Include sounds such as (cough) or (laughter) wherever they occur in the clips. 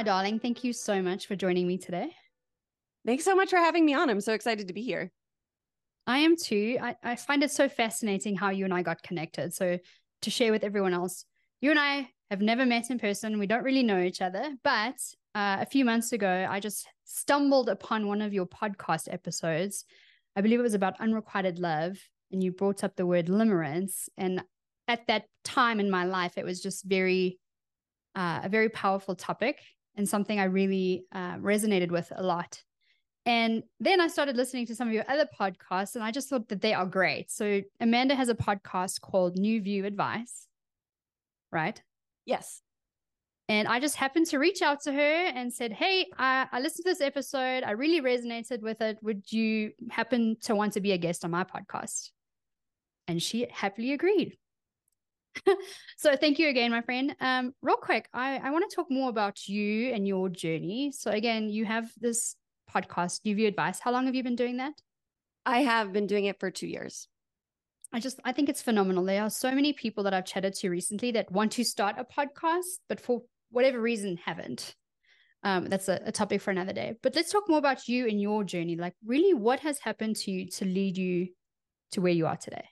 my darling. Thank you so much for joining me today. Thanks so much for having me on. I'm so excited to be here. I am too. I, I find it so fascinating how you and I got connected. So, to share with everyone else, you and I have never met in person. We don't really know each other, but uh, a few months ago, I just stumbled upon one of your podcast episodes. I believe it was about unrequited love, and you brought up the word limerence. And at that time in my life, it was just very, uh, a very powerful topic and something I really uh, resonated with a lot. And then I started listening to some of your other podcasts, and I just thought that they are great. So Amanda has a podcast called New View Advice, right? Yes. And I just happened to reach out to her and said, Hey, I, I listened to this episode. I really resonated with it. Would you happen to want to be a guest on my podcast? And she happily agreed. (laughs) so thank you again, my friend. Um, real quick, I, I want to talk more about you and your journey. So again, you have this podcast, New View Advice. How long have you been doing that? I have been doing it for two years. I just I think it's phenomenal. There are so many people that I've chatted to recently that want to start a podcast, but for whatever reason haven't. Um, that's a, a topic for another day. But let's talk more about you and your journey. Like, really, what has happened to you to lead you to where you are today?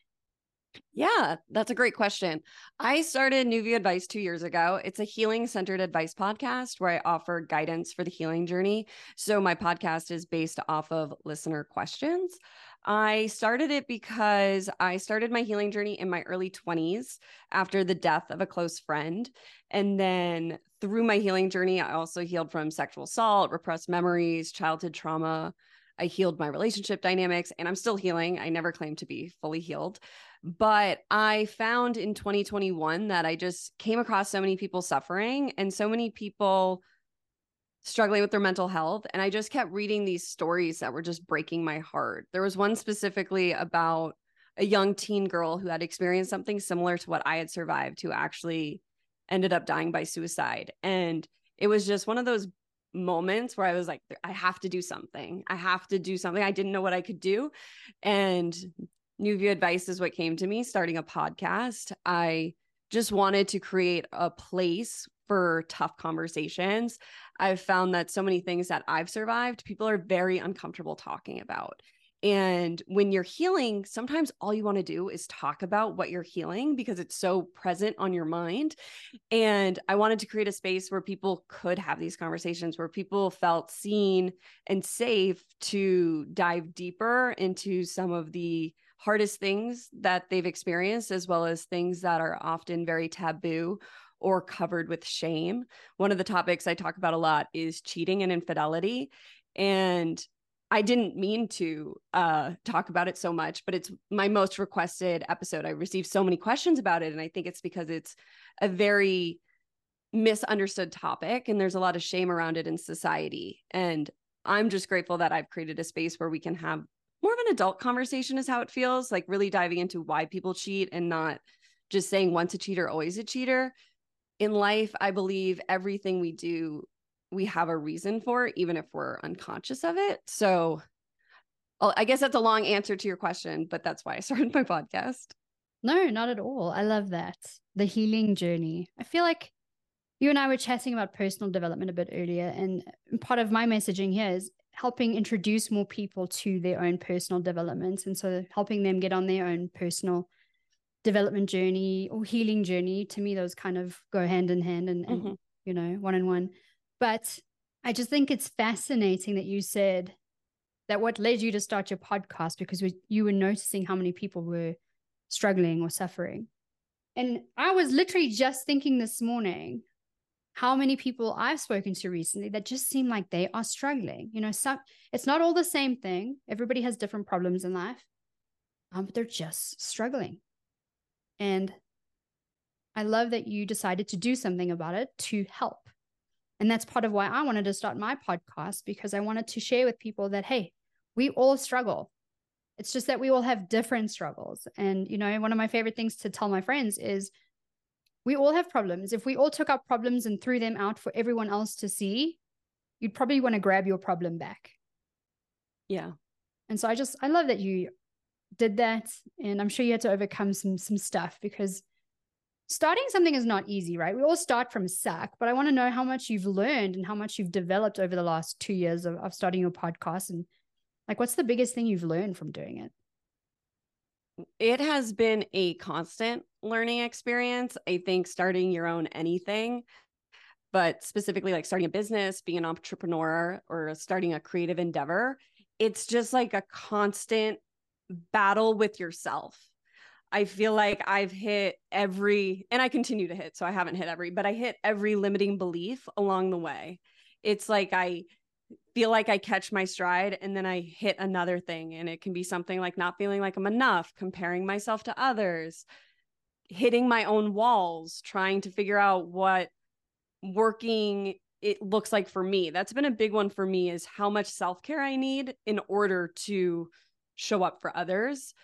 Yeah, that's a great question. I started New View Advice two years ago. It's a healing centered advice podcast where I offer guidance for the healing journey. So, my podcast is based off of listener questions. I started it because I started my healing journey in my early 20s after the death of a close friend. And then through my healing journey, I also healed from sexual assault, repressed memories, childhood trauma. I healed my relationship dynamics and I'm still healing. I never claim to be fully healed. But I found in 2021 that I just came across so many people suffering and so many people struggling with their mental health. And I just kept reading these stories that were just breaking my heart. There was one specifically about a young teen girl who had experienced something similar to what I had survived, who actually ended up dying by suicide. And it was just one of those moments where I was like, I have to do something. I have to do something. I didn't know what I could do. And New View Advice is what came to me starting a podcast. I just wanted to create a place for tough conversations. I've found that so many things that I've survived, people are very uncomfortable talking about. And when you're healing, sometimes all you want to do is talk about what you're healing because it's so present on your mind. And I wanted to create a space where people could have these conversations, where people felt seen and safe to dive deeper into some of the hardest things that they've experienced, as well as things that are often very taboo or covered with shame. One of the topics I talk about a lot is cheating and infidelity. And I didn't mean to uh, talk about it so much, but it's my most requested episode. I received so many questions about it. And I think it's because it's a very misunderstood topic and there's a lot of shame around it in society. And I'm just grateful that I've created a space where we can have more of an adult conversation, is how it feels like really diving into why people cheat and not just saying once a cheater, always a cheater. In life, I believe everything we do we have a reason for, even if we're unconscious of it. So I guess that's a long answer to your question, but that's why I (laughs) started my podcast. No, not at all. I love that. The healing journey. I feel like you and I were chatting about personal development a bit earlier. And part of my messaging here is helping introduce more people to their own personal development. And so helping them get on their own personal development journey or healing journey. To me, those kind of go hand in hand and, and mm-hmm. you know, one on one. But I just think it's fascinating that you said that what led you to start your podcast because you were noticing how many people were struggling or suffering. And I was literally just thinking this morning how many people I've spoken to recently that just seem like they are struggling. You know, some it's not all the same thing. Everybody has different problems in life, um, but they're just struggling. And I love that you decided to do something about it to help. And that's part of why I wanted to start my podcast because I wanted to share with people that, hey, we all struggle. It's just that we all have different struggles. And, you know, one of my favorite things to tell my friends is we all have problems. If we all took our problems and threw them out for everyone else to see, you'd probably want to grab your problem back. Yeah. And so I just, I love that you did that. And I'm sure you had to overcome some, some stuff because starting something is not easy, right? We all start from suck, but I want to know how much you've learned and how much you've developed over the last two years of, of starting your podcast. And like, what's the biggest thing you've learned from doing it? It has been a constant learning experience. I think starting your own anything, but specifically like starting a business, being an entrepreneur, or starting a creative endeavor, it's just like a constant battle with yourself I feel like I've hit every, and I continue to hit, so I haven't hit every, but I hit every limiting belief along the way. It's like I feel like I catch my stride and then I hit another thing. And it can be something like not feeling like I'm enough, comparing myself to others, hitting my own walls, trying to figure out what working it looks like for me. That's been a big one for me is how much self care I need in order to show up for others.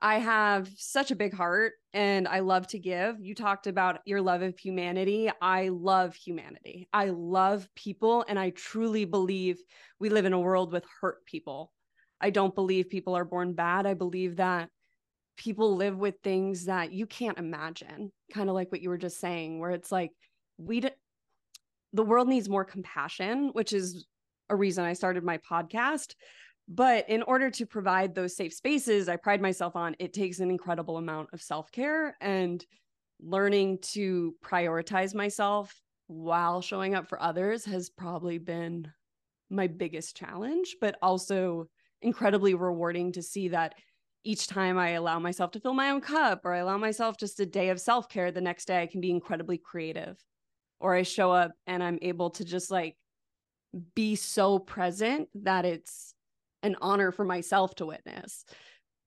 I have such a big heart and I love to give. You talked about your love of humanity. I love humanity. I love people. And I truly believe we live in a world with hurt people. I don't believe people are born bad. I believe that people live with things that you can't imagine, kind of like what you were just saying, where it's like, we, d- the world needs more compassion, which is a reason I started my podcast. But in order to provide those safe spaces, I pride myself on it takes an incredible amount of self care and learning to prioritize myself while showing up for others has probably been my biggest challenge, but also incredibly rewarding to see that each time I allow myself to fill my own cup or I allow myself just a day of self care, the next day I can be incredibly creative. Or I show up and I'm able to just like be so present that it's an honor for myself to witness.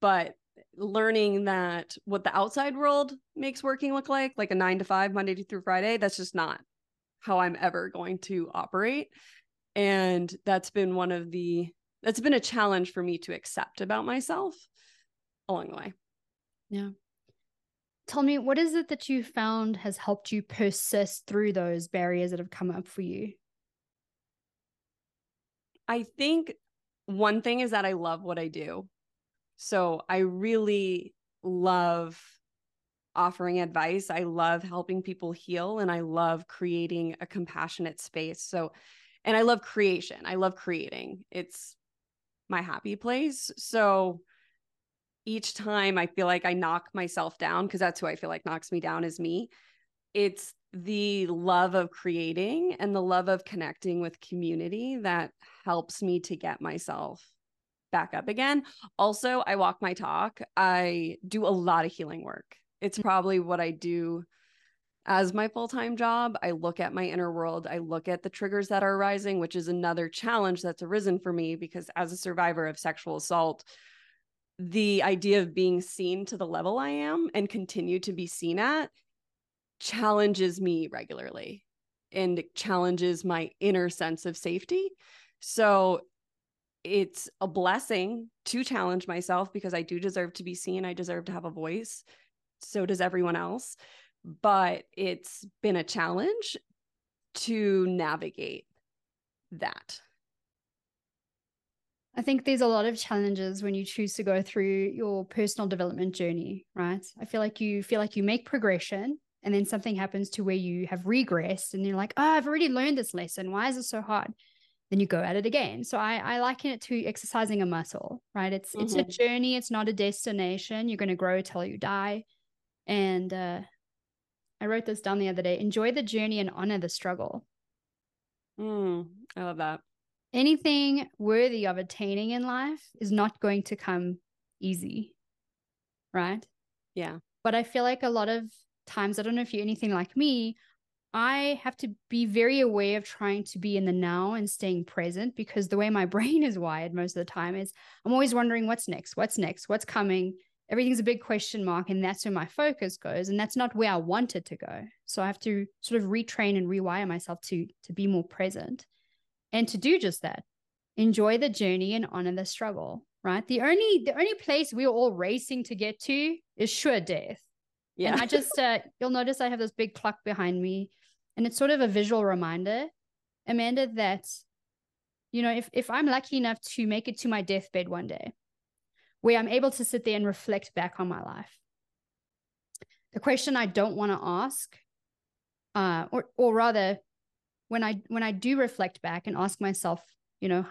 But learning that what the outside world makes working look like, like a nine to five, Monday through Friday, that's just not how I'm ever going to operate. And that's been one of the, that's been a challenge for me to accept about myself along the way. Yeah. Tell me, what is it that you found has helped you persist through those barriers that have come up for you? I think one thing is that I love what I do. So I really love offering advice. I love helping people heal and I love creating a compassionate space. So, and I love creation. I love creating. It's my happy place. So, each time I feel like I knock myself down, because that's who I feel like knocks me down is me. It's the love of creating and the love of connecting with community that helps me to get myself back up again. Also, I walk my talk. I do a lot of healing work. It's mm. probably what I do as my full time job. I look at my inner world. I look at the triggers that are arising, which is another challenge that's arisen for me because as a survivor of sexual assault, the idea of being seen to the level I am and continue to be seen at challenges me regularly and challenges my inner sense of safety. So it's a blessing to challenge myself because I do deserve to be seen. I deserve to have a voice. So does everyone else. But it's been a challenge to navigate that. I think there's a lot of challenges when you choose to go through your personal development journey, right? I feel like you feel like you make progression and then something happens to where you have regressed and you're like, oh, I've already learned this lesson. Why is it so hard? Then you go at it again. So I, I liken it to exercising a muscle, right? It's mm-hmm. it's a mm-hmm. journey, it's not a destination. You're going to grow till you die. And uh, I wrote this down the other day enjoy the journey and honor the struggle. Mm, I love that. Anything worthy of attaining in life is not going to come easy, right? Yeah. But I feel like a lot of times, I don't know if you're anything like me, I have to be very aware of trying to be in the now and staying present because the way my (laughs) brain is wired most of the time is I'm always wondering what's next, what's next, what's coming. Everything's a big question mark, and that's where my focus goes. And that's not where I want it to go. So I have to sort of retrain and rewire myself to to be more present and to do just that. Enjoy the journey and honor the struggle. Right. The only the only place we're all racing to get to is sure death. Yeah. And I just, uh, (laughs) you'll notice I have this big clock behind me, and it's sort of a visual reminder, Amanda, that, you know, if, if I'm lucky enough to make it to my deathbed one day, where I'm able to sit there and reflect back on my life, the question I don't want to ask, uh, or or rather, when I when I do reflect back and ask myself, you know,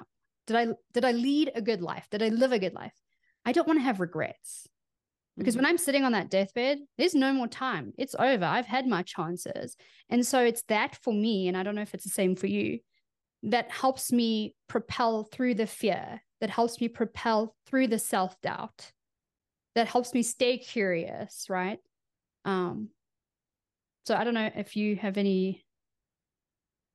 did I did I lead a good life? Did I live a good life? I don't want to have regrets. Because mm-hmm. when I'm sitting on that deathbed, there's no more time. It's over. I've had my chances. And so it's that for me, and I don't know if it's the same for you, that helps me propel through the fear, that helps me propel through the self doubt, that helps me stay curious, right? Um, so I don't know if you have any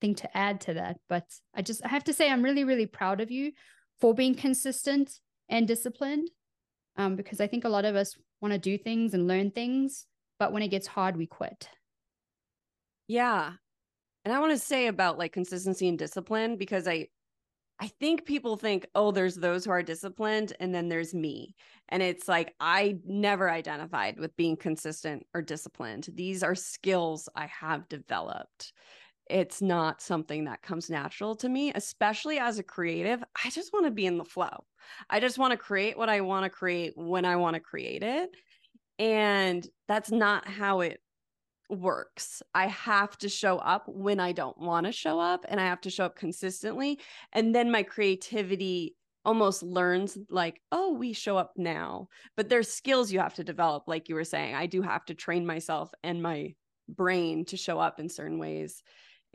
thing to add to that, but I just I have to say I'm really really proud of you for being consistent and disciplined, um, because I think a lot of us want to do things and learn things, but when it gets hard, we quit. Yeah, and I want to say about like consistency and discipline because I I think people think, oh, there's those who are disciplined and then there's me. And it's like, I never identified with being consistent or disciplined. These are skills I have developed. It's not something that comes natural to me, especially as a creative. I just want to be in the flow. I just want to create what I want to create when I want to create it. And that's not how it works. I have to show up when I don't want to show up and I have to show up consistently. And then my creativity almost learns like, oh, we show up now. But there's skills you have to develop, like you were saying. I do have to train myself and my brain to show up in certain ways.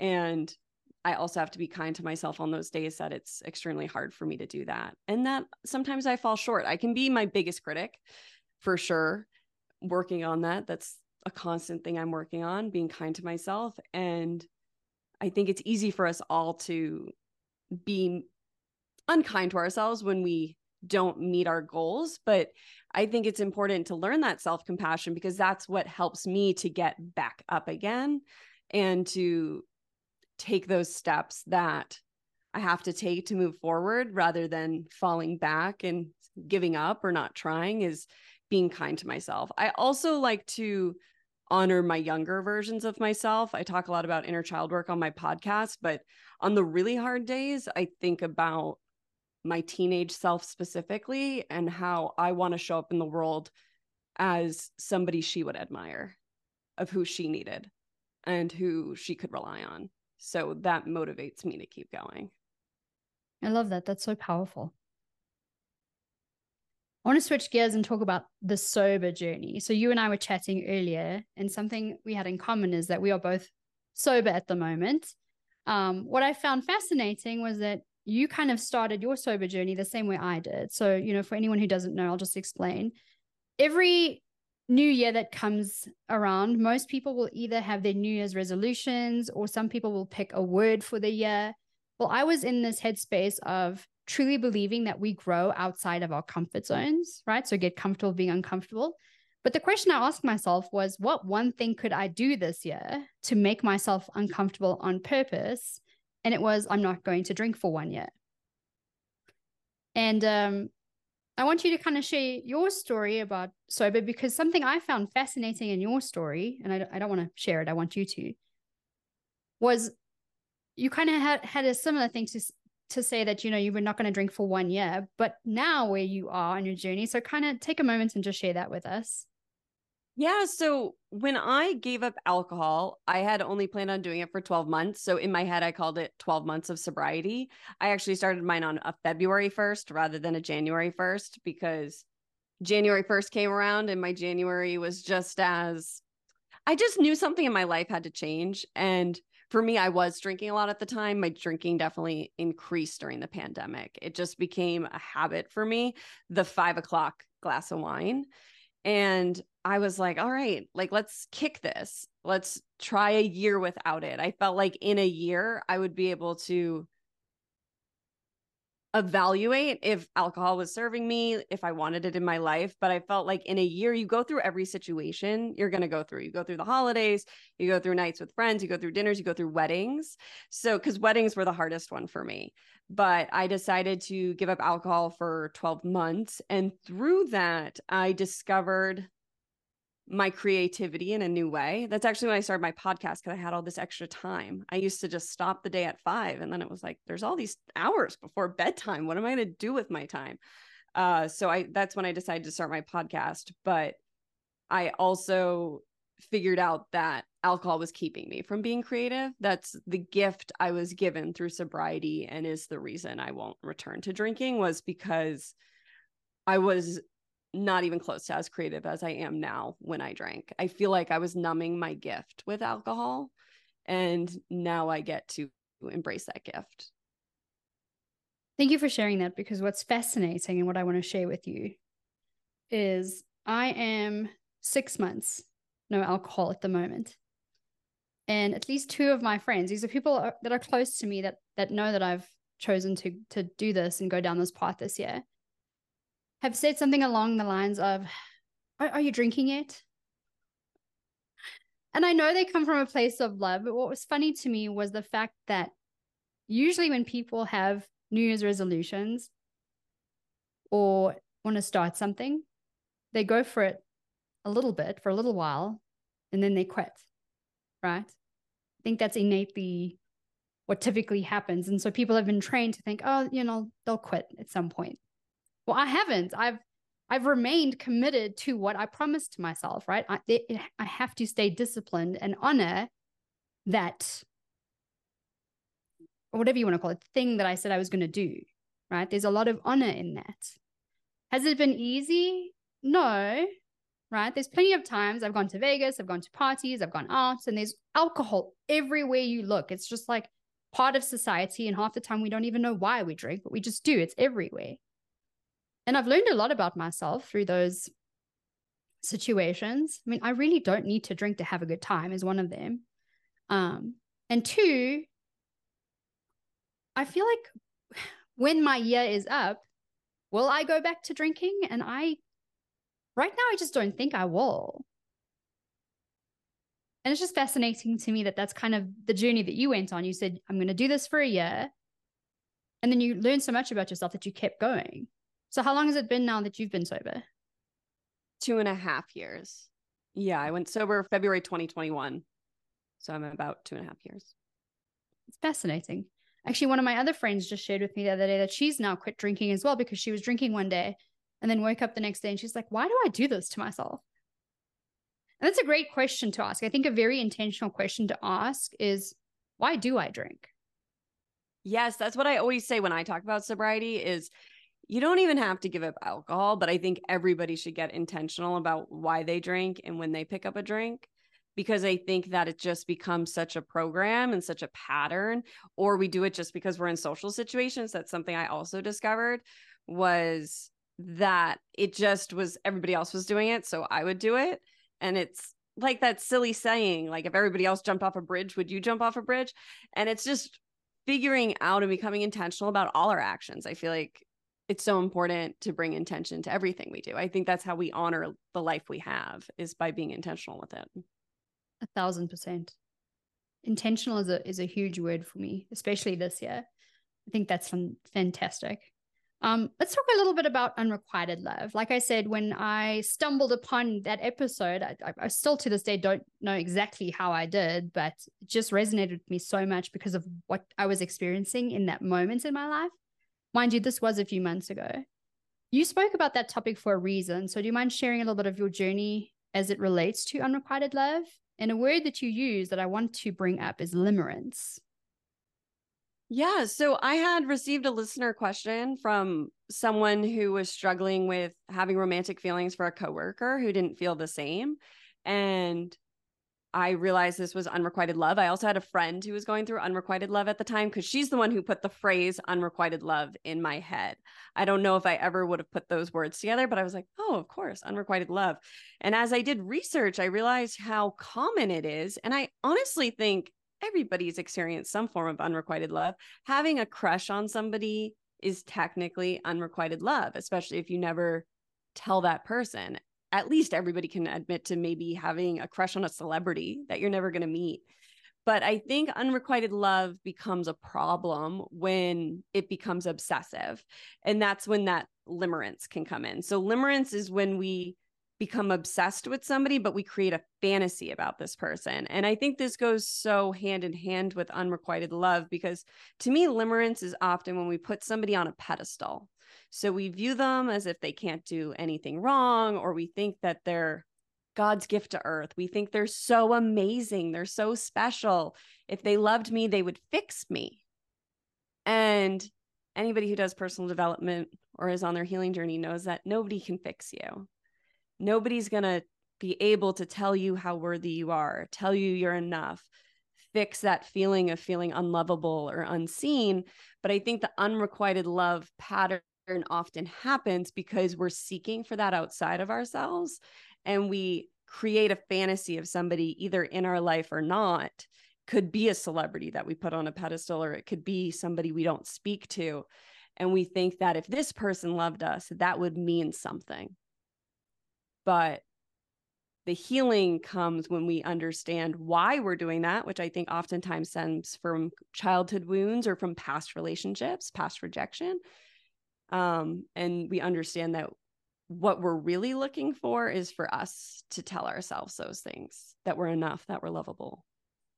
And I also have to be kind to myself on those days that it's extremely hard for me to do that. And that sometimes I fall short. I can be my biggest critic for sure working on that that's a constant thing I'm working on, being kind to myself. And I think it's easy for us all to be unkind to ourselves when we don't meet our goals. But I think it's important to learn that self compassion because that's what helps me to get back up again and to take those steps that I have to take to move forward rather than falling back and giving up or not trying is being kind to myself. I also like to honor my younger versions of myself. I talk a lot about inner child work on my podcast, but on the really hard days, I think about my teenage self specifically and how I want to show up in the world as somebody she would admire, of who she needed and who she could rely on. So that motivates me to keep going. I love that. That's so powerful. I want to switch gears and talk about the sober journey. So, you and I were chatting earlier, and something we had in common is that we are both sober at the moment. Um, what I found fascinating was that you kind of started your sober journey the same way I did. So, you know, for anyone who doesn't know, I'll just explain. Every new year that comes around, most people will either have their New Year's resolutions or some people will pick a word for the year. Well, I was in this headspace of truly believing that we grow outside of our comfort zones, right? So get comfortable being uncomfortable. But the question I asked myself was, what one thing could I do this year to make myself uncomfortable on purpose? And it was, I'm not going to drink for one year. And um, I want you to kind of share your story about sober because something I found fascinating in your story, and I, I don't want to share it, I want you to, was you kind of had, had a similar thing to to say that you know you were not going to drink for one year but now where you are on your journey so kind of take a moment and just share that with us yeah so when i gave up alcohol i had only planned on doing it for 12 months so in my head i called it 12 months of sobriety i actually started mine on a february 1st rather than a january 1st because january 1st came around and my january was just as i just knew something in my life had to change and for me, I was drinking a lot at the time. My drinking definitely increased during the pandemic. It just became a habit for me, the five o'clock glass of wine. And I was like, all right, like let's kick this. Let's try a year without it. I felt like in a year, I would be able to evaluate if alcohol was serving me, if I wanted it in my life. But I felt like in a year, you go through every situation you're going to go through. You go through the holidays, you go through nights with friends, you go through dinners, you go through weddings. So, because weddings were the hardest one for me. But I decided to give up alcohol for 12 months. And through that, I discovered my creativity in a new way. That's actually when I started my podcast because I had all this extra time. I used to just stop the day at five, and then it was like, there's all these hours before bedtime. What am I going to do with my time? Uh, so I that's when I decided to start my podcast. But I also figured out that alcohol was keeping me from being creative. That's the gift I was given through sobriety and is the reason I won't return to drinking was because I was not even close to as creative as I am now when I drank. I feel like I was numbing my gift with alcohol and now I get to embrace that gift. Thank you for sharing that because what's fascinating and what I want to share with you is I am 6 months no alcohol at the moment. And at least two of my friends, these are people that are close to me that that know that I've chosen to to do this and go down this path this year, have said something along the lines of, "Are, are you drinking yet?" And I know they come from a place of love, but what was funny to me was the fact that usually when people have New Year's resolutions or want to start something, they go for it a little bit for a little while and then they quit, right? I think that's innately what typically happens. And so people have been trained to think, oh, you know, they'll quit at some point. Well, I haven't. I've I've remained committed to what I promised to myself, right? I, it, I have to stay disciplined and honor that, whatever you want to call it, thing that I said I was going to do, right? There's a lot of honor in that. Has it been easy? No, right? There's plenty of times I've gone to Vegas, I've gone to parties, I've gone out, and there's alcohol everywhere you look. It's just like part of society. And half the time we don't even know why we drink, but we just do. It's everywhere. And I've learned a lot about myself through those situations. I mean, I really don't need to drink to have a good time, is one of them. Um, and two, I feel like (sighs) when my year is up, will I go back to drinking? And I Right now, I just don't think I will. And it's just fascinating to me that that's kind of the journey that you went on. You said, I'm going to do this for a year. And then you learned so much about yourself that you kept going. So, how long has it been now that you've been sober? Two and a half years. Yeah, I went sober February 2021. So, I'm about two and a half years. It's fascinating. Actually, one of my other friends just shared with me the other day that she's now quit drinking as well because she was drinking one day and then woke up the next day and she's like, why do I do this to myself? And that's a great question to ask. I think a very intentional question to ask is, why do I drink? Yes, that's what I always say when I talk about sobriety is you don't even have to give up alcohol, but I think everybody should get intentional about why they drink and when they pick up a drink because I think that it just becomes such a program and such a pattern or we do it just because we're in social situations. That's something I also discovered was that it just was everybody else was doing it, so I would do it. And it's like that silly saying, like if everybody else jumped off a bridge, would you jump off a bridge? And it's just figuring out and becoming intentional about all our actions. I feel like it's so important to bring intention to everything we do. I think that's how we honor the life we have is by being intentional with it. A thousand percent. Intentional is a is a huge word for me, especially this year. I think that's fantastic. Um, let's talk a little bit about unrequited love. Like I said, when I stumbled upon that episode, I, I, still to this day don't know exactly how I did, but it just resonated with me so much because of what I was experiencing in that moment in my life. Mind you, this was a few months ago. You spoke about that topic for a reason. So, do you mind sharing a little bit of your journey as it relates to unrequited love? And a word that you use that I want to bring up is limerence. Yeah. So I had received a listener question from someone who was struggling with having romantic feelings for a coworker who didn't feel the same. And I realized this was unrequited love. I also had a friend who was going through unrequited love at the time because she's the one who put the phrase unrequited love in my head. I don't know if I ever would have put those words together, but I was like, oh, of course, unrequited love. And as I did research, I realized how common it is. And I honestly think everybody's experienced some form of unrequited love. Having a crush on somebody is technically unrequited love, especially if you never tell that person. At least everybody can admit to maybe having a crush on a celebrity that you're never going to meet. But I think unrequited love becomes a problem when it becomes obsessive. And that's when that limerence can come in. So, limerence is when we become obsessed with somebody, but we create a fantasy about this person. And I think this goes so hand in hand with unrequited love because to me, limerence is often when we put somebody on a pedestal. So we view them as if they can't do anything wrong, or we think that they're God's gift to earth. We think they're so amazing. They're so special. If they loved me, they would fix me. And anybody who does personal development or is on their healing journey knows that nobody can fix you. Nobody's going to be able to tell you how worthy you are, tell you you're enough, fix that feeling of feeling unlovable or unseen. But I think the unrequited love pattern often happens because we're seeking for that outside of ourselves and we create a fantasy of somebody either in our life or not. Could be a celebrity that we put on a pedestal or it could be somebody we don't speak to. And we think that if this person loved us that would mean something but the healing comes when we understand why we're doing that which i think oftentimes stems from childhood wounds or from past relationships past rejection. Um, and we understand that what we're really looking for is for us to tell ourselves those things that we're enough that we're lovable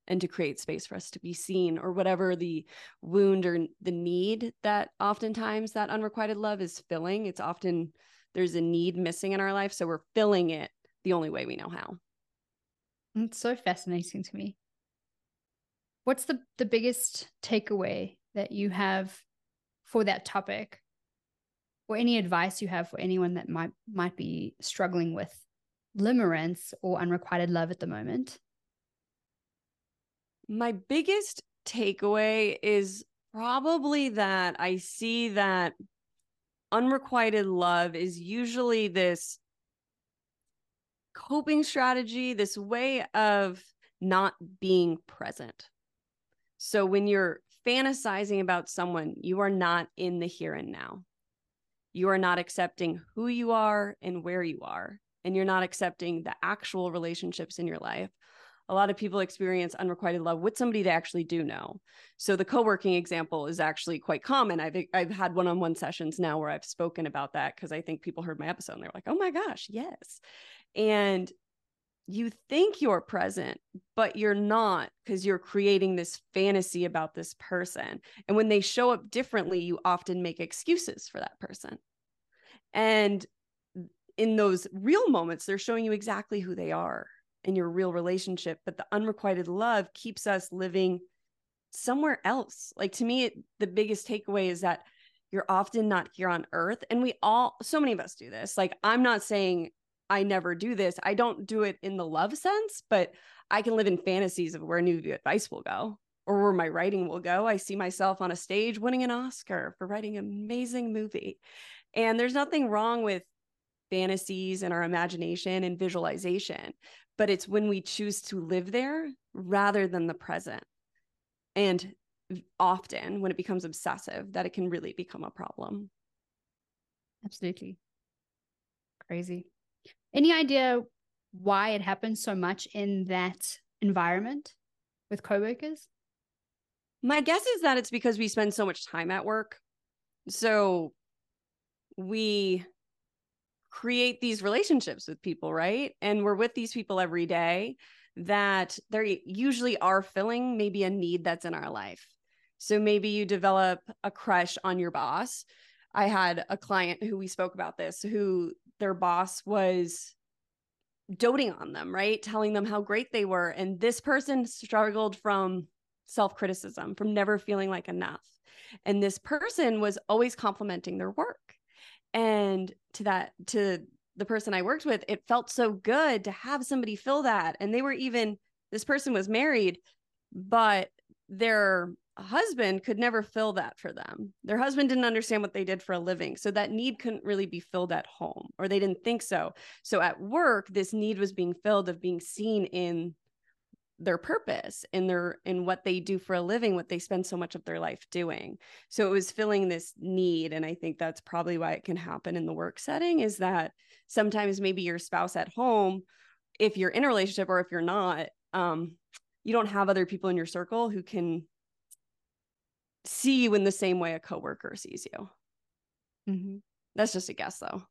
and to create space for us to be seen or whatever the wound or the need that oftentimes that unrequited love is filling. It's often there's a need missing in our life so we're filling it the only way we know how. It's so fascinating to me. What's the the biggest takeaway that you have for that topic? Or any advice you have for anyone that might might be struggling with limerence or unrequited love at the moment? My biggest takeaway is probably that I see that unrequited love is usually this coping strategy, this way of not being present. So when you're fantasizing about someone, you are not in the here and now. You are not accepting who you are and where you are, and you're not accepting the actual relationships in your life a lot of people experience unrequited love with somebody they actually do know. So the co-working example is actually quite common. I've I've had one-on-one sessions now where I've spoken about that because I think people heard my episode and they're like, "Oh my gosh, yes." And you think you're present, but you're not because you're creating this fantasy about this person. And when they show up differently, you often make excuses for that person. And in those real moments, they're showing you exactly who they are in your real relationship but the unrequited love keeps us living somewhere else. Like to me it, the biggest takeaway is that you're often not here on earth and we all so many of us do this. Like i'm not saying i never do this. I don't do it in the love sense but i can live in fantasies of where new advice will go or where my writing will go. I see myself on a stage winning an oscar for writing an amazing movie. And there's nothing wrong with fantasies and our imagination and visualization but it's when we choose to live there rather than the present. And often when it becomes obsessive, that it can really become a problem. Absolutely. Crazy. Any idea why it happens so much in that environment with coworkers? My guess is that it's because we spend so much time at work. So we create these relationships with people, right? And we're with these people every day that they usually are filling maybe a need that's in our life. So maybe you develop a crush on your boss. I had a client who we spoke about this who their boss was doting on them, right? Telling them how great they were. And this person struggled from self criticism, from never feeling like enough. And this person was always complimenting their work and to that to the person i worked with it felt so good to have somebody fill that. And they were even this person was married but their husband could never fill that for them. Their husband didn't understand what they did for a living. So that need couldn't really be filled at home or they didn't think so. So at work this need was being filled of being seen in their purpose in their in what they do for a living what they spend so much of their life doing. So it was filling this need and i think that's probably why it can happen in the work setting is that sometimes maybe your spouse at home if you're in a relationship or if you're not um you don't have other people in your circle who can see you in the same way a coworker sees you. Mm-hmm. that's just a guess though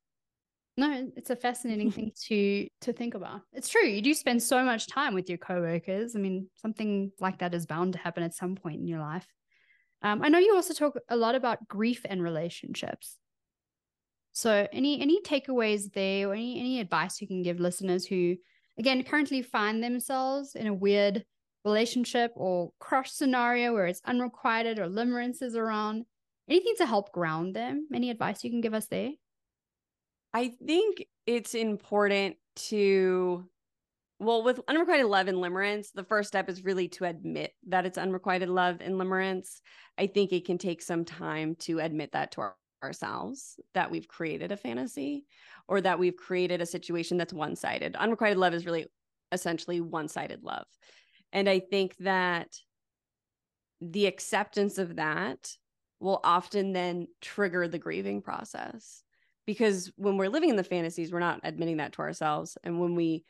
no, it's a fascinating thing (laughs) to to think about. It's true. You do spend so much time with your coworkers. I mean, something like that is bound to happen at some point in your life. Um, I know you also talk a lot about grief and relationships. So any any takeaways there or any any advice you can give listeners who again currently find themselves in a weird relationship or crush scenario where it's unrequited or limerence is around? Anything to help ground them? Any advice you can give us there? I think it's important to well, with unrequited love and limerence, the first step is really to admit that it's unrequited love and limerence. I think it can take some time to admit that to our, ourselves that we've created a fantasy or that we've created a situation that's one sided. Unrequited love is really essentially one sided love. And I think that the acceptance of that will often then trigger the grieving process. Because when we're living in the fantasies, we're not admitting that to ourselves. And when we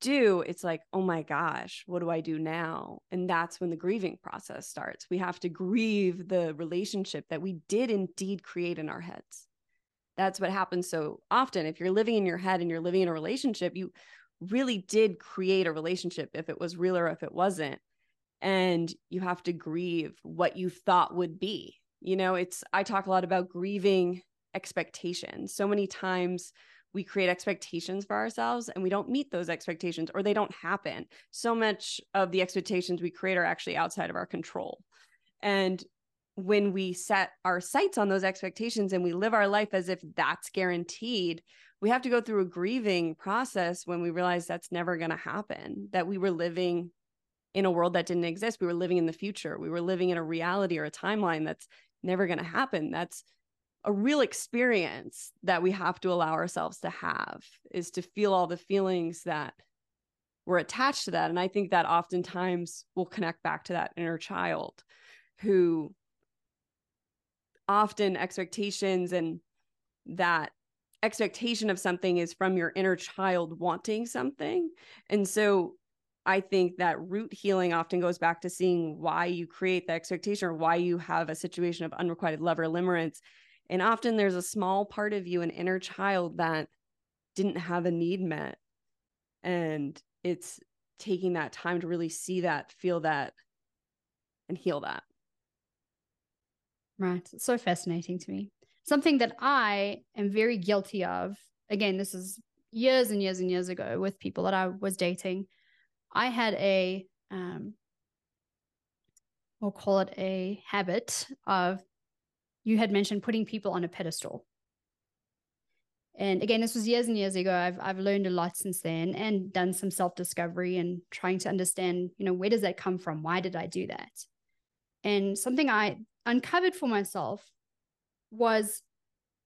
do, it's like, oh my gosh, what do I do now? And that's when the grieving process starts. We have to grieve the relationship that we did indeed create in our heads. That's what happens so often. If you're living in your head and you're living in a relationship, you really did create a relationship, if it was real or if it wasn't. And you have to grieve what you thought would be. You know, it's, I talk a lot about grieving expectations. So many times we create expectations for ourselves and we don't meet those expectations or they don't happen. So much of the expectations we create are actually outside of our control. And when we set our sights on those expectations and we live our life as if that's guaranteed, we have to go through a grieving process when we realize that's never going to happen, that we were living in a world that didn't exist. We were living in the future. We were living in a reality or a timeline that's never going to happen. That's a real experience that we have to allow ourselves to have is to feel all the feelings that were attached to that. And I think that oftentimes will connect back to that inner child who often expectations and that expectation of something is from your inner child wanting something. And so I think that root healing often goes back to seeing why you create the expectation or why you have a situation of unrequited love or limerence and often there's a small part of you, an inner child that didn't have a need met. And it's taking that time to really see that, feel that, and heal that. Right. It's so fascinating to me. Something that I am very guilty of. Again, this is years and years and years ago with people that I was dating. I had a um we'll call it a habit of you had mentioned putting people on a pedestal. And again, this was years and years ago. I've I've learned a lot since then and done some self-discovery and trying to understand, you know, where does that come from? Why did I do that? And something I uncovered for myself was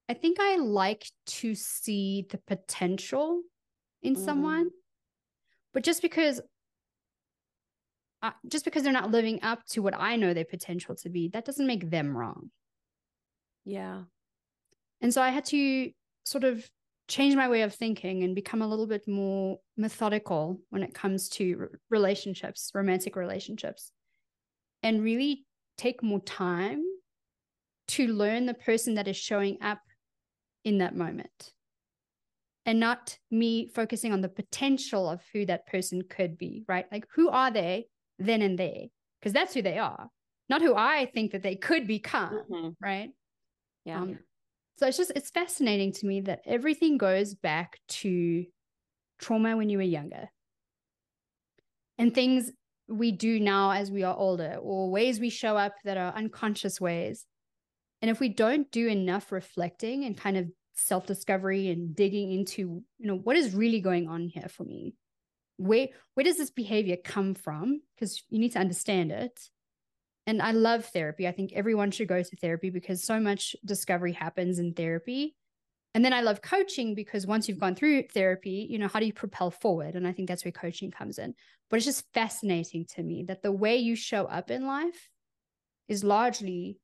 I think I like to see the potential in mm-hmm. someone. But just because uh, just because they're not living up to what I know their potential to be, that doesn't make them wrong. Yeah. And so I had to sort of change my way of thinking and become a little bit more methodical when it comes to relationships, romantic relationships, and really take more time to learn the person that is showing up in that moment and not me focusing on the potential of who that person could be, right? Like, who are they then and there? Because that's who they are, not who I think that they could become, mm-hmm. right? Yeah. Um, so it's just it's fascinating to me that everything goes back to trauma when you were younger. And things we do now as we are older or ways we show up that are unconscious ways. And if we don't do enough reflecting and kind of self-discovery and digging into, you know, what is really going on here for me? Where where does this behavior come from? Because you need to understand it and I love therapy. I think everyone should go to therapy because so much discovery happens in therapy. And then I love coaching because once you've gone through therapy, you know, how do you propel forward? And I think that's where coaching comes in. But it's just fascinating to me that the way you show up in life is largely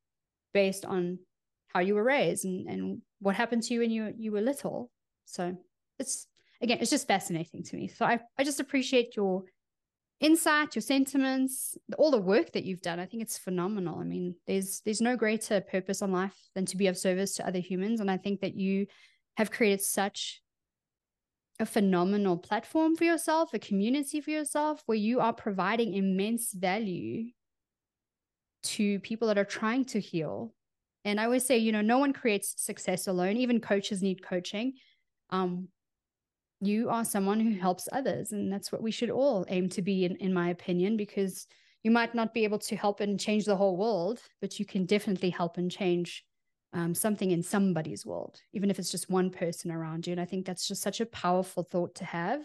based on how you were raised and, and what happened to you when you you were little. So it's again, it's just fascinating to me. So I, I just appreciate your insight, your sentiments, all the work that you've done. I think it's phenomenal. I mean, there's there's no greater purpose on life than to be of service to other humans, and I think that you have created such a phenomenal platform for yourself, a community for yourself, where you are providing immense value to people that are trying to heal And I always say, you know, no one creates success alone. Even coaches need coaching. Um, you are someone who helps others. And that's what we should all aim to be, in, in my opinion, because you might not be able to help and change the whole world, but you can definitely help and change um, something in somebody's world, even if it's just one person around you. And I think that's just such a powerful thought to have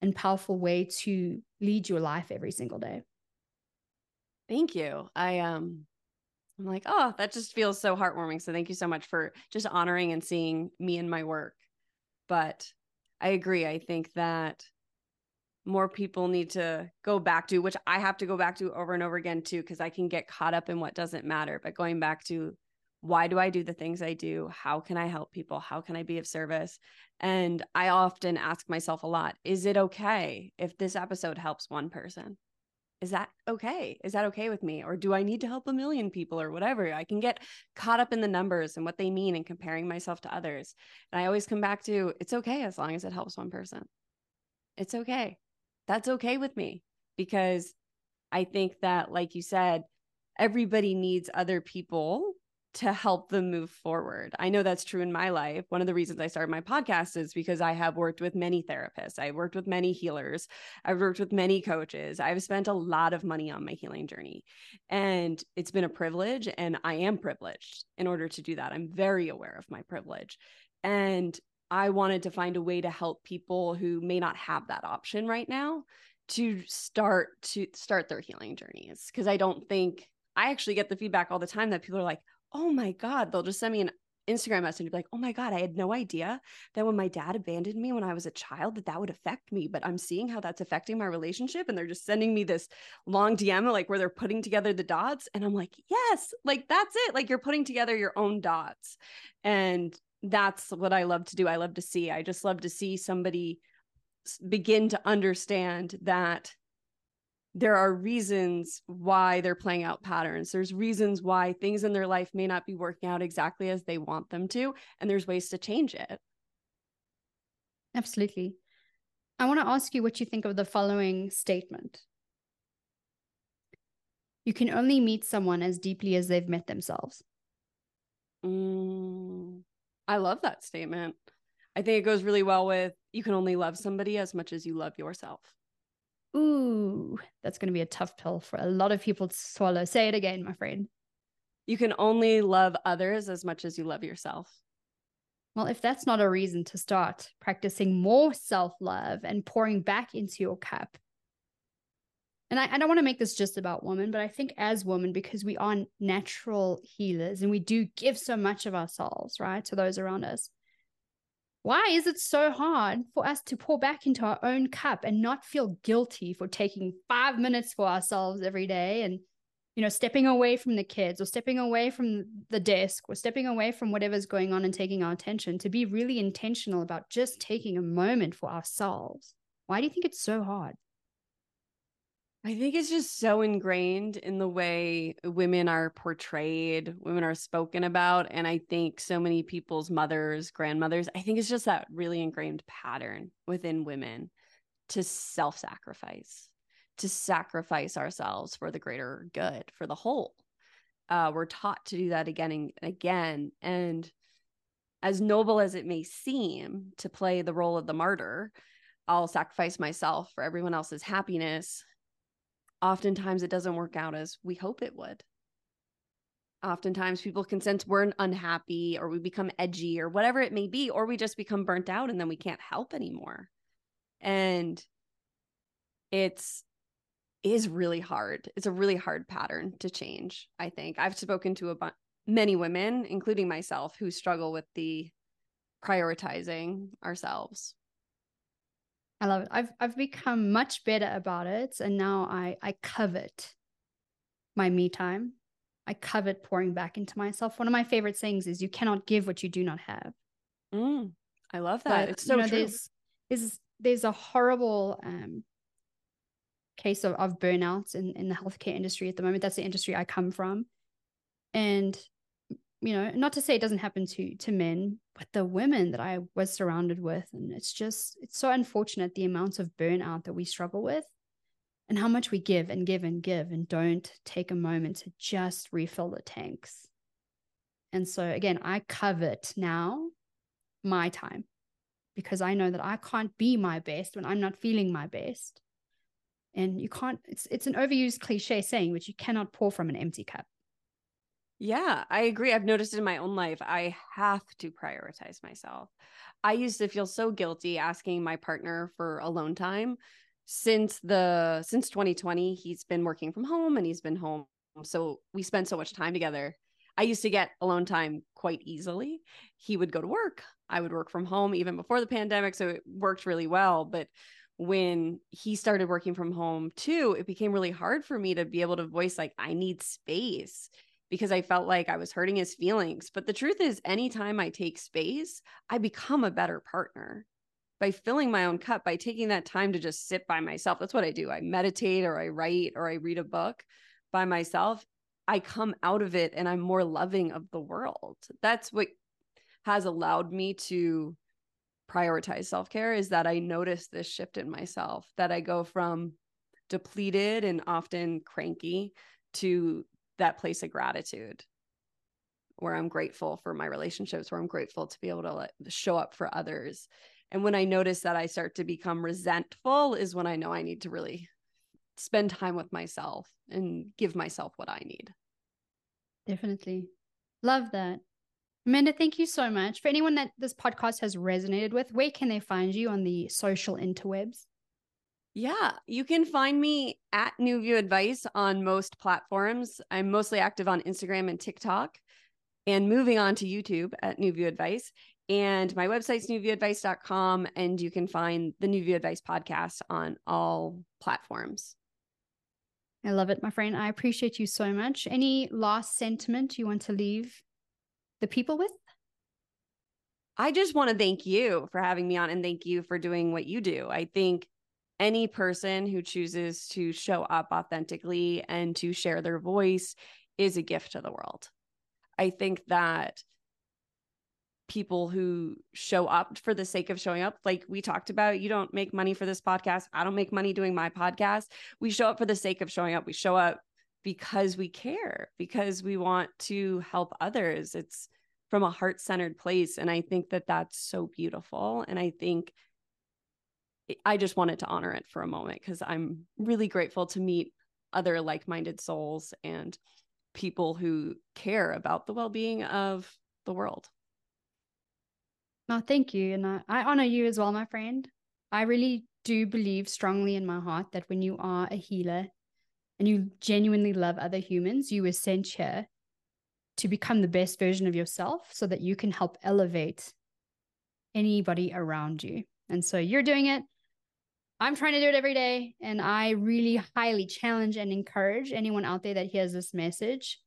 and powerful way to lead your life every single day. Thank you. I um I'm like, oh, that just feels so heartwarming. So thank you so much for just honoring and seeing me and my work. But I agree. I think that more people need to go back to, which I have to go back to over and over again too, because I can get caught up in what doesn't matter. But going back to why do I do the things I do? How can I help people? How can I be of service? And I often ask myself a lot is it okay if this episode helps one person? Is that okay? Is that okay with me? Or do I need to help a million people or whatever? I can get caught up in the numbers and what they mean and comparing myself to others. And I always come back to it's okay as long as it helps one person. It's okay. That's okay with me because I think that, like you said, everybody needs other people to help them move forward. I know that's true in my life. One of the reasons I started my podcast is because I have worked with many therapists, I've worked with many healers, I've worked with many coaches. I've spent a lot of money on my healing journey. And it's been a privilege, and I am privileged in order to do that. I'm very aware of my privilege. And I wanted to find a way to help people who may not have that option right now to start to start their healing journeys because I don't think I actually get the feedback all the time that people are like, oh my God, they'll just send me an Instagram message and be like, oh my God, I had no idea that when my dad abandoned me when I was a child, that that would affect me. But I'm seeing how that's affecting my relationship. And they're just sending me this long DM, like where they're putting together the dots. And I'm like, yes, like that's it. Like you're putting together your own dots. And that's what I love to do. I love to see. I just love to see somebody begin to understand that there are reasons why they're playing out patterns. There's reasons why things in their life may not be working out exactly as they want them to, and there's ways to change it. Absolutely. I want to ask you what you think of the following statement. You can only meet someone as deeply as they've met themselves. Mm, I love that statement. I think it goes really well with you can only love somebody as much as you love yourself. Ooh, that's going to be a tough pill for a lot of people to swallow. Say it again, my friend. You can only love others as much as you love yourself. Well, if that's not a reason to start practicing more self love and pouring back into your cup, and I, I don't want to make this just about women, but I think as women, because we are natural healers and we do give so much of ourselves, right, to those around us, why is it so hard for us to pour back into our own cup and not feel guilty for taking five minutes for ourselves every day and, you know, stepping away from the kids or stepping away from the desk or stepping away from whatever's going on and taking our attention to be really intentional about just taking a moment for ourselves? Why do you think it's so hard? I think it's just so ingrained in the way women are portrayed, women are spoken about. And I think so many people's mothers, grandmothers, I think it's just that really ingrained pattern within women to self sacrifice, to sacrifice ourselves for the greater good, for the whole. Uh, we're taught to do that again and again. And as noble as it may seem to play the role of the martyr, I'll sacrifice myself for everyone else's happiness oftentimes it doesn't work out as we hope it would. Oftentimes people can sense we're unhappy or we become edgy or whatever it may be, or we just become burnt out and then we can't help anymore. And it's is really hard. It's a really hard pattern to change, I think. I've spoken to a bu- many women, including myself, who struggle with the prioritizing ourselves I love it. I've I've become much better about it, and now I I covet my me time. I covet pouring back into myself. One of my favorite sayings is, "You cannot give what you do not have." Mm, I love that. But, it's so you know, true. There's, there's there's a horrible um, case of, of burnout in, in the healthcare industry at the moment. That's the industry I come from. And you know, not to say it doesn't happen to to men, but the women that I was surrounded with, and it's just it's so unfortunate the amount of burnout that we struggle with, and how much we give and give and give and don't take a moment to just refill the tanks. And so, again, I covet now my time because I know that I can't be my best when I'm not feeling my best. And you can't, it's, it's an overused cliche saying, but you cannot pour from an empty cup. Yeah, I agree. I've noticed in my own life, I have to prioritize myself. I used to feel so guilty asking my partner for alone time since the since 2020 he's been working from home and he's been home so we spend so much time together i used to get alone time quite easily he would go to work i would work from home even before the pandemic so it worked really well but when he started working from home too it became really hard for me to be able to voice like i need space because I felt like I was hurting his feelings. But the truth is, anytime I take space, I become a better partner by filling my own cup, by taking that time to just sit by myself. That's what I do. I meditate or I write or I read a book by myself. I come out of it and I'm more loving of the world. That's what has allowed me to prioritize self care is that I notice this shift in myself, that I go from depleted and often cranky to that place of gratitude where I'm grateful for my relationships, where I'm grateful to be able to let, show up for others. And when I notice that I start to become resentful, is when I know I need to really spend time with myself and give myself what I need. Definitely. Love that. Amanda, thank you so much. For anyone that this podcast has resonated with, where can they find you on the social interwebs? Yeah, you can find me at New View Advice on most platforms. I'm mostly active on Instagram and TikTok and moving on to YouTube at New View Advice. And my website's newviewadvice.com. And you can find the New View Advice podcast on all platforms. I love it, my friend. I appreciate you so much. Any last sentiment you want to leave the people with? I just want to thank you for having me on and thank you for doing what you do. I think any person who chooses to show up authentically and to share their voice is a gift to the world. I think that people who show up for the sake of showing up, like we talked about, you don't make money for this podcast. I don't make money doing my podcast. We show up for the sake of showing up. We show up because we care, because we want to help others. It's from a heart centered place. And I think that that's so beautiful. And I think I just wanted to honor it for a moment because I'm really grateful to meet other like minded souls and people who care about the well being of the world. No, thank you. And I, I honor you as well, my friend. I really do believe strongly in my heart that when you are a healer and you genuinely love other humans, you were sent here to become the best version of yourself so that you can help elevate anybody around you. And so you're doing it. I'm trying to do it every day. And I really highly challenge and encourage anyone out there that hears this message.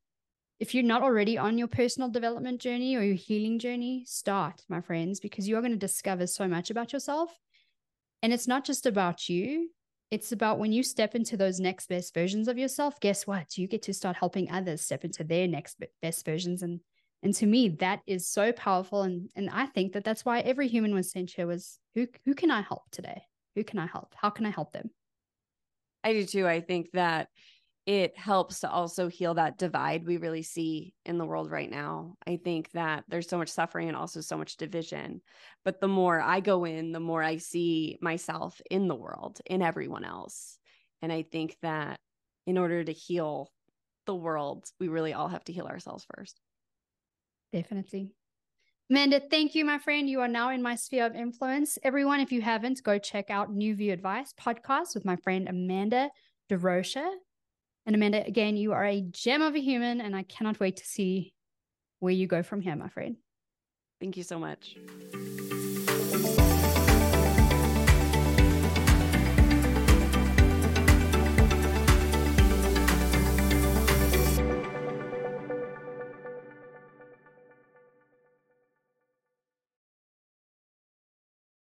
If you're not already on your personal development journey or your healing journey, start, my friends, because you are going to discover so much about yourself. And it's not just about you, it's about when you step into those next best versions of yourself, guess what? You get to start helping others step into their next best versions. And and to me, that is so powerful. And and I think that that's why every human was sent here was who who can I help today? Who can I help? How can I help them? I do too. I think that it helps to also heal that divide we really see in the world right now. I think that there's so much suffering and also so much division. But the more I go in, the more I see myself in the world, in everyone else. And I think that in order to heal the world, we really all have to heal ourselves first. Definitely. Amanda, thank you, my friend. You are now in my sphere of influence. Everyone, if you haven't, go check out New View Advice podcast with my friend Amanda Durocher. And Amanda, again, you are a gem of a human, and I cannot wait to see where you go from here, my friend. Thank you so much.